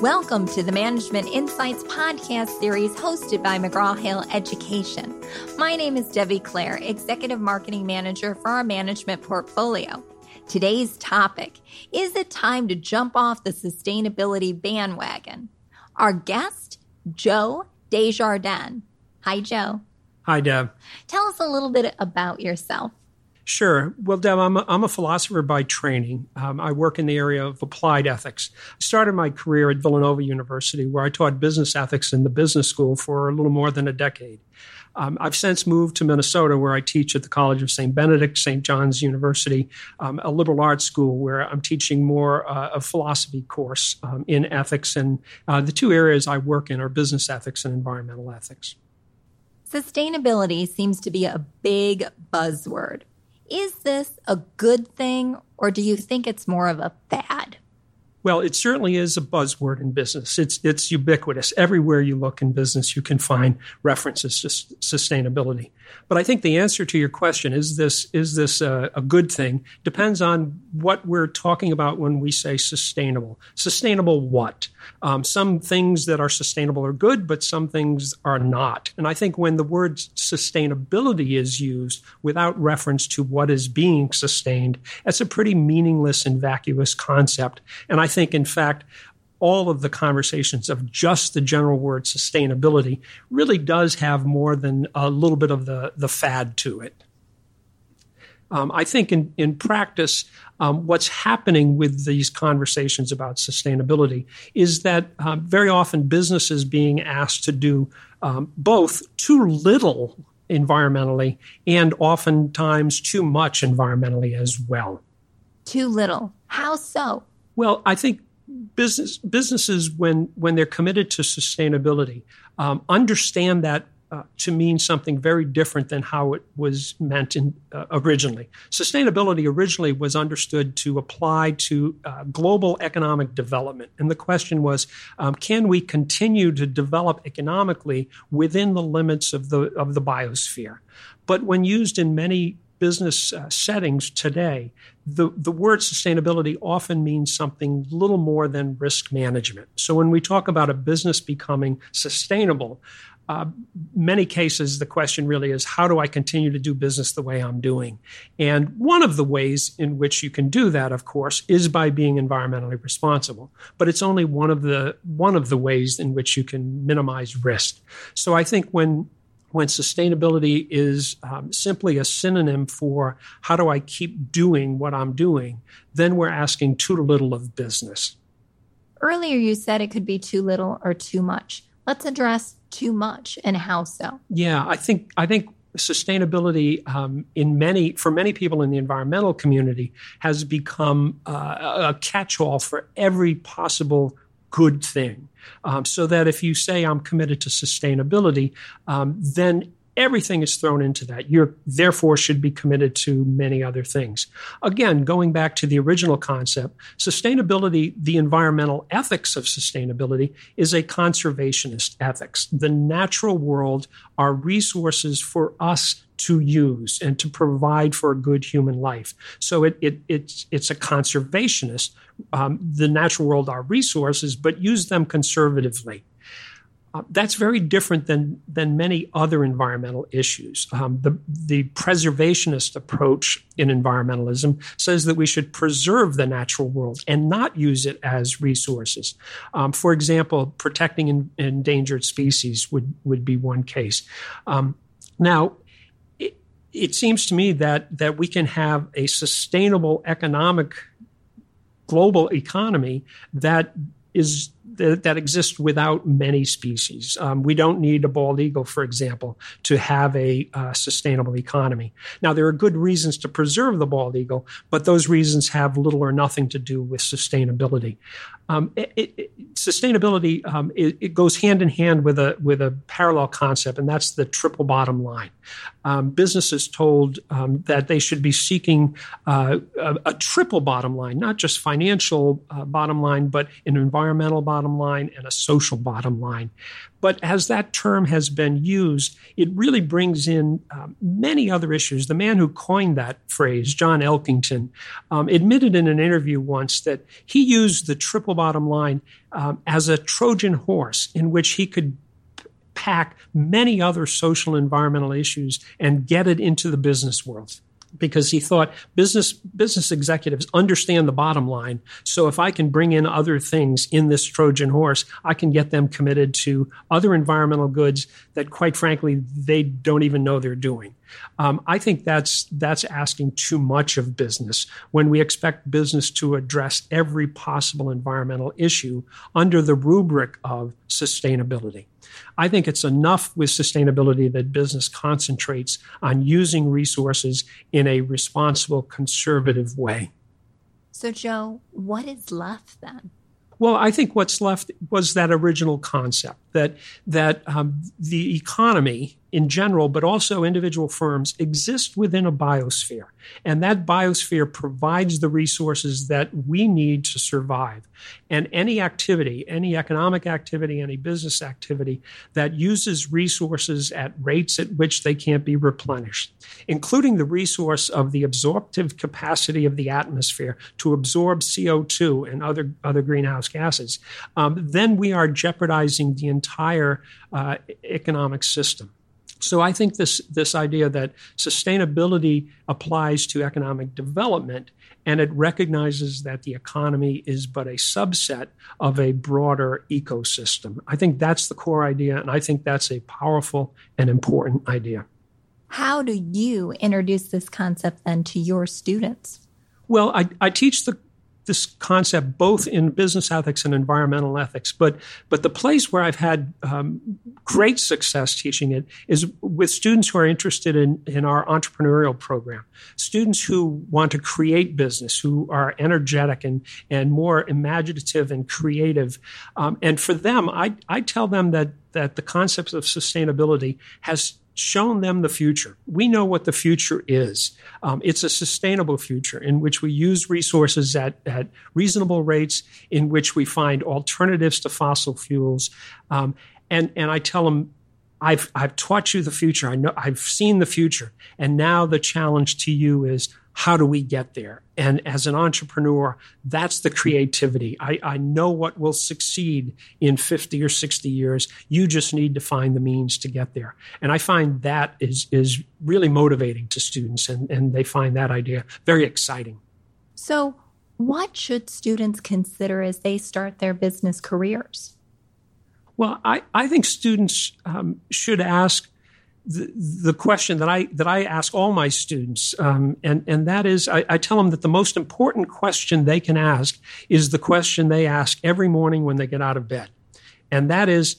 Welcome to the Management Insights podcast series hosted by McGraw Hill Education. My name is Debbie Clare, Executive Marketing Manager for our management portfolio. Today's topic is it time to jump off the sustainability bandwagon? Our guest, Joe Desjardins. Hi, Joe. Hi, Deb. Tell us a little bit about yourself. Sure. Well, Deb, I'm a, I'm a philosopher by training. Um, I work in the area of applied ethics. I started my career at Villanova University, where I taught business ethics in the business school for a little more than a decade. Um, I've since moved to Minnesota, where I teach at the College of St. Benedict, St. John's University, um, a liberal arts school, where I'm teaching more uh, a philosophy course um, in ethics. And uh, the two areas I work in are business ethics and environmental ethics. Sustainability seems to be a big buzzword. Is this a good thing, or do you think it's more of a fad? Well, it certainly is a buzzword in business. It's it's ubiquitous. Everywhere you look in business, you can find references to sustainability. But I think the answer to your question is this is this a, a good thing depends on what we're talking about when we say sustainable. Sustainable what? Um, some things that are sustainable are good, but some things are not. And I think when the word sustainability is used without reference to what is being sustained, that's a pretty meaningless and vacuous concept. And I think, in fact, all of the conversations of just the general word sustainability really does have more than a little bit of the, the fad to it. Um, I think in, in practice, um, what's happening with these conversations about sustainability is that um, very often businesses being asked to do um, both too little environmentally and oftentimes too much environmentally as well. Too little. How so? Well, I think business businesses when when they're committed to sustainability um, understand that uh, to mean something very different than how it was meant in, uh, originally. Sustainability originally was understood to apply to uh, global economic development, and the question was, um, can we continue to develop economically within the limits of the of the biosphere? But when used in many business uh, settings today, the, the word sustainability often means something little more than risk management. So when we talk about a business becoming sustainable, uh, many cases, the question really is how do I continue to do business the way I'm doing? And one of the ways in which you can do that, of course, is by being environmentally responsible. But it's only one of the one of the ways in which you can minimize risk. So I think when when sustainability is um, simply a synonym for how do I keep doing what I'm doing, then we're asking too little of business. Earlier, you said it could be too little or too much. Let's address too much and how so. Yeah, I think I think sustainability um, in many for many people in the environmental community has become uh, a catch-all for every possible good thing. Um, so that if you say I'm committed to sustainability, um, then everything is thrown into that. You therefore should be committed to many other things. Again, going back to the original concept, sustainability, the environmental ethics of sustainability is a conservationist ethics. The natural world are resources for us to use and to provide for a good human life. So it, it, it's, it's a conservationist. Um, the natural world are resources, but use them conservatively. Uh, that's very different than than many other environmental issues. Um, the the preservationist approach in environmentalism says that we should preserve the natural world and not use it as resources. Um, for example, protecting in, endangered species would would be one case. Um, now, it, it seems to me that that we can have a sustainable economic global economy that is that, exists without many species. Um, we don't need a bald eagle, for example, to have a uh, sustainable economy. Now, there are good reasons to preserve the bald eagle, but those reasons have little or nothing to do with sustainability. Um, it, it, sustainability um, it, it, goes hand in hand with a with a parallel concept, and that's the triple bottom line. Um, businesses told um, that they should be seeking uh, a, a, triple bottom line, not just financial uh, bottom line, but an environmental bottom line and a social bottom line. But as that term has been used, it really brings in um, many other issues. The man who coined that phrase, John Elkington, um, admitted in an interview once that he used the triple bottom line um, as a Trojan horse in which he could pack many other social environmental issues and get it into the business world because he thought business business executives understand the bottom line. So if I can bring in other things in this Trojan horse, I can get them committed to other environmental goods that, quite frankly, they don't even know they're doing. Um, I think that's that's asking too much of business when we expect business to address every possible environmental issue under the rubric of sustainability. I think it's enough with sustainability that business concentrates on using resources in a responsible, conservative way. So, Joe, what is left then? Well, I think what's left was that original concept that that um, the economy in general, but also individual firms, exist within a biosphere. And that biosphere provides the resources that we need to survive. And any activity, any economic activity, any business activity that uses resources at rates at which they can't be replenished, including the resource of the absorptive capacity of the atmosphere to absorb CO2 and other, other greenhouse gases, um, then we are jeopardizing the entire uh, economic system. So I think this this idea that sustainability applies to economic development and it recognizes that the economy is but a subset of a broader ecosystem. I think that's the core idea and I think that's a powerful and important idea. How do you introduce this concept then to your students? Well, I, I teach the this concept both in business ethics and environmental ethics. But but the place where I've had um, great success teaching it is with students who are interested in in our entrepreneurial program. Students who want to create business, who are energetic and and more imaginative and creative. Um, and for them, I I tell them that that the concepts of sustainability has shown them the future. We know what the future is. Um, it's a sustainable future in which we use resources at, at reasonable rates, in which we find alternatives to fossil fuels. Um, and, and I tell them, I've, I've taught you the future. I know I've seen the future. And now the challenge to you is how do we get there? And as an entrepreneur, that's the creativity. I, I, know what will succeed in 50 or 60 years. You just need to find the means to get there. And I find that is, is really motivating to students, and, and they find that idea very exciting. So, what should students consider as they start their business careers? Well, I, I think students um, should ask the, question that I that I ask all my students, um, and and that is, I, I, tell them that the most important question they can ask is the question they ask every morning when they get out of bed, and that is,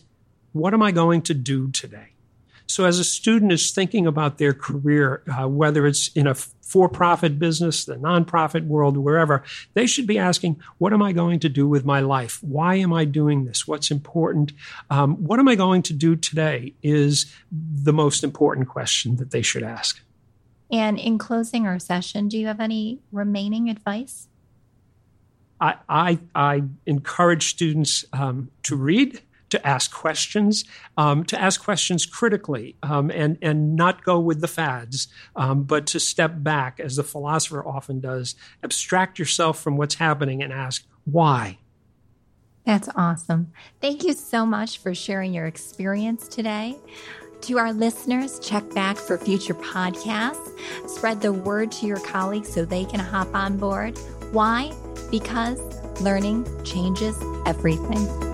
what am I going to do today? So, as a student is thinking about their career, uh, whether it's in a for profit business, the nonprofit world, wherever, they should be asking, What am I going to do with my life? Why am I doing this? What's important? Um, what am I going to do today is the most important question that they should ask. And in closing our session, do you have any remaining advice? I, I, I encourage students um, to read to ask questions, um, to ask questions critically, um, and and not go with the fads, um, but to step back, as the philosopher often does, abstract yourself from what's happening and ask why. That's awesome. Thank you so much for sharing your experience today. To our listeners, check back for future podcasts. Spread the word to your colleagues so they can hop on board. Why? Because learning changes everything.